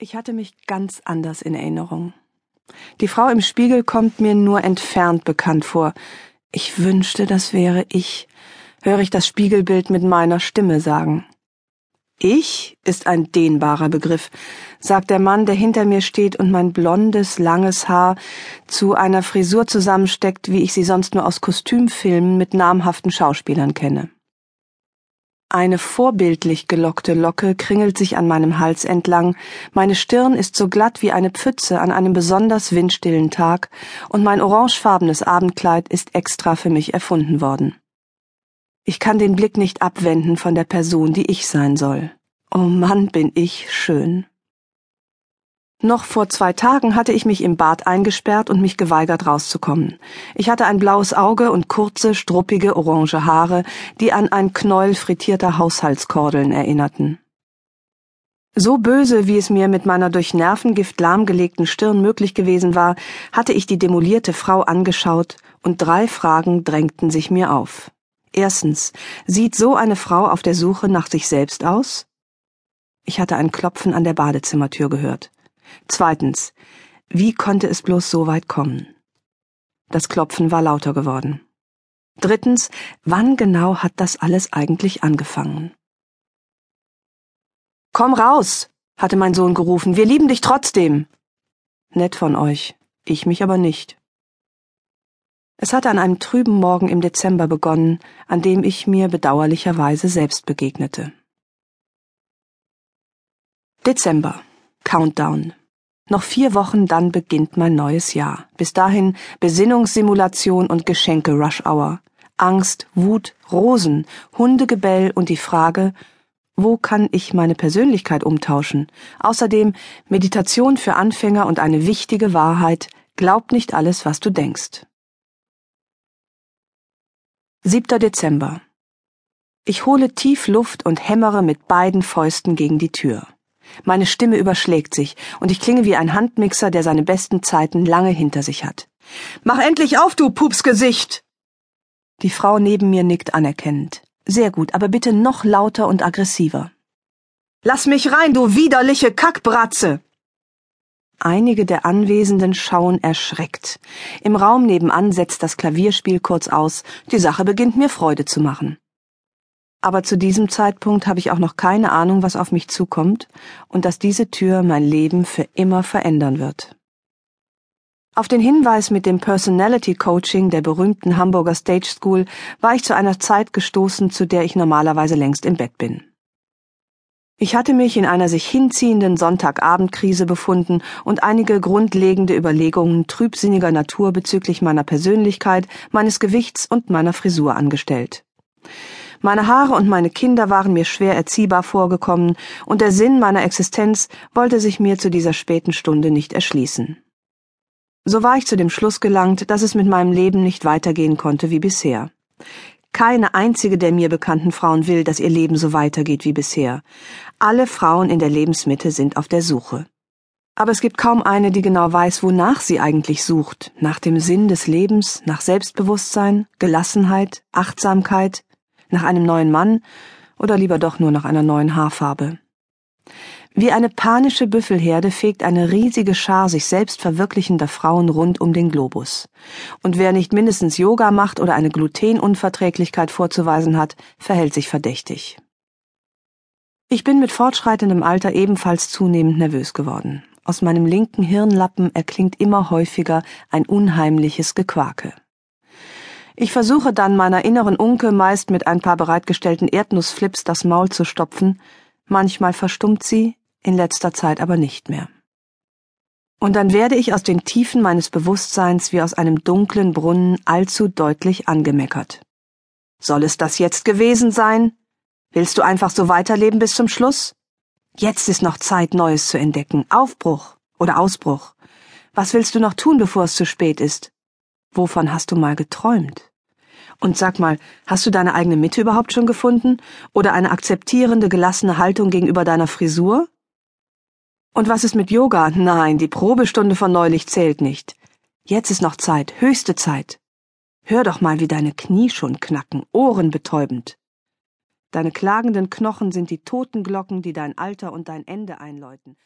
Ich hatte mich ganz anders in Erinnerung. Die Frau im Spiegel kommt mir nur entfernt bekannt vor. Ich wünschte, das wäre ich, höre ich das Spiegelbild mit meiner Stimme sagen. Ich ist ein dehnbarer Begriff, sagt der Mann, der hinter mir steht und mein blondes, langes Haar zu einer Frisur zusammensteckt, wie ich sie sonst nur aus Kostümfilmen mit namhaften Schauspielern kenne. Eine vorbildlich gelockte Locke kringelt sich an meinem Hals entlang, meine Stirn ist so glatt wie eine Pfütze an einem besonders windstillen Tag, und mein orangefarbenes Abendkleid ist extra für mich erfunden worden. Ich kann den Blick nicht abwenden von der Person, die ich sein soll. Oh Mann, bin ich schön. Noch vor zwei Tagen hatte ich mich im Bad eingesperrt und mich geweigert rauszukommen. Ich hatte ein blaues Auge und kurze, struppige, orange Haare, die an ein Knäuel frittierter Haushaltskordeln erinnerten. So böse, wie es mir mit meiner durch Nervengift lahmgelegten Stirn möglich gewesen war, hatte ich die demolierte Frau angeschaut, und drei Fragen drängten sich mir auf. Erstens, sieht so eine Frau auf der Suche nach sich selbst aus? Ich hatte ein Klopfen an der Badezimmertür gehört. Zweitens, wie konnte es bloß so weit kommen? Das Klopfen war lauter geworden. Drittens, wann genau hat das alles eigentlich angefangen? Komm raus, hatte mein Sohn gerufen, wir lieben dich trotzdem. Nett von euch, ich mich aber nicht. Es hatte an einem trüben Morgen im Dezember begonnen, an dem ich mir bedauerlicherweise selbst begegnete. Dezember. Countdown. Noch vier Wochen, dann beginnt mein neues Jahr. Bis dahin Besinnungssimulation und Geschenke Rush Hour. Angst, Wut, Rosen, Hundegebell und die Frage, wo kann ich meine Persönlichkeit umtauschen? Außerdem Meditation für Anfänger und eine wichtige Wahrheit, glaub nicht alles, was du denkst. 7. Dezember. Ich hole tief Luft und hämmere mit beiden Fäusten gegen die Tür. Meine Stimme überschlägt sich, und ich klinge wie ein Handmixer, der seine besten Zeiten lange hinter sich hat. Mach endlich auf, du Pupsgesicht! Die Frau neben mir nickt anerkennend. Sehr gut, aber bitte noch lauter und aggressiver. Lass mich rein, du widerliche Kackbratze! Einige der Anwesenden schauen erschreckt. Im Raum nebenan setzt das Klavierspiel kurz aus, die Sache beginnt mir Freude zu machen. Aber zu diesem Zeitpunkt habe ich auch noch keine Ahnung, was auf mich zukommt und dass diese Tür mein Leben für immer verändern wird. Auf den Hinweis mit dem Personality Coaching der berühmten Hamburger Stage School war ich zu einer Zeit gestoßen, zu der ich normalerweise längst im Bett bin. Ich hatte mich in einer sich hinziehenden Sonntagabendkrise befunden und einige grundlegende Überlegungen trübsinniger Natur bezüglich meiner Persönlichkeit, meines Gewichts und meiner Frisur angestellt. Meine Haare und meine Kinder waren mir schwer erziehbar vorgekommen, und der Sinn meiner Existenz wollte sich mir zu dieser späten Stunde nicht erschließen. So war ich zu dem Schluss gelangt, dass es mit meinem Leben nicht weitergehen konnte wie bisher. Keine einzige der mir bekannten Frauen will, dass ihr Leben so weitergeht wie bisher. Alle Frauen in der Lebensmitte sind auf der Suche. Aber es gibt kaum eine, die genau weiß, wonach sie eigentlich sucht, nach dem Sinn des Lebens, nach Selbstbewusstsein, Gelassenheit, Achtsamkeit, nach einem neuen Mann oder lieber doch nur nach einer neuen Haarfarbe. Wie eine panische Büffelherde fegt eine riesige Schar sich selbst verwirklichender Frauen rund um den Globus. Und wer nicht mindestens Yoga macht oder eine Glutenunverträglichkeit vorzuweisen hat, verhält sich verdächtig. Ich bin mit fortschreitendem Alter ebenfalls zunehmend nervös geworden. Aus meinem linken Hirnlappen erklingt immer häufiger ein unheimliches Gequake. Ich versuche dann meiner inneren Unke meist mit ein paar bereitgestellten Erdnussflips das Maul zu stopfen, manchmal verstummt sie, in letzter Zeit aber nicht mehr. Und dann werde ich aus den Tiefen meines Bewusstseins wie aus einem dunklen Brunnen allzu deutlich angemeckert. Soll es das jetzt gewesen sein? Willst du einfach so weiterleben bis zum Schluss? Jetzt ist noch Zeit, Neues zu entdecken. Aufbruch oder Ausbruch. Was willst du noch tun, bevor es zu spät ist? Wovon hast du mal geträumt? Und sag mal, hast du deine eigene Mitte überhaupt schon gefunden? Oder eine akzeptierende, gelassene Haltung gegenüber deiner Frisur? Und was ist mit Yoga? Nein, die Probestunde von neulich zählt nicht. Jetzt ist noch Zeit, höchste Zeit. Hör doch mal, wie deine Knie schon knacken, ohrenbetäubend. Deine klagenden Knochen sind die Totenglocken, die dein Alter und dein Ende einläuten.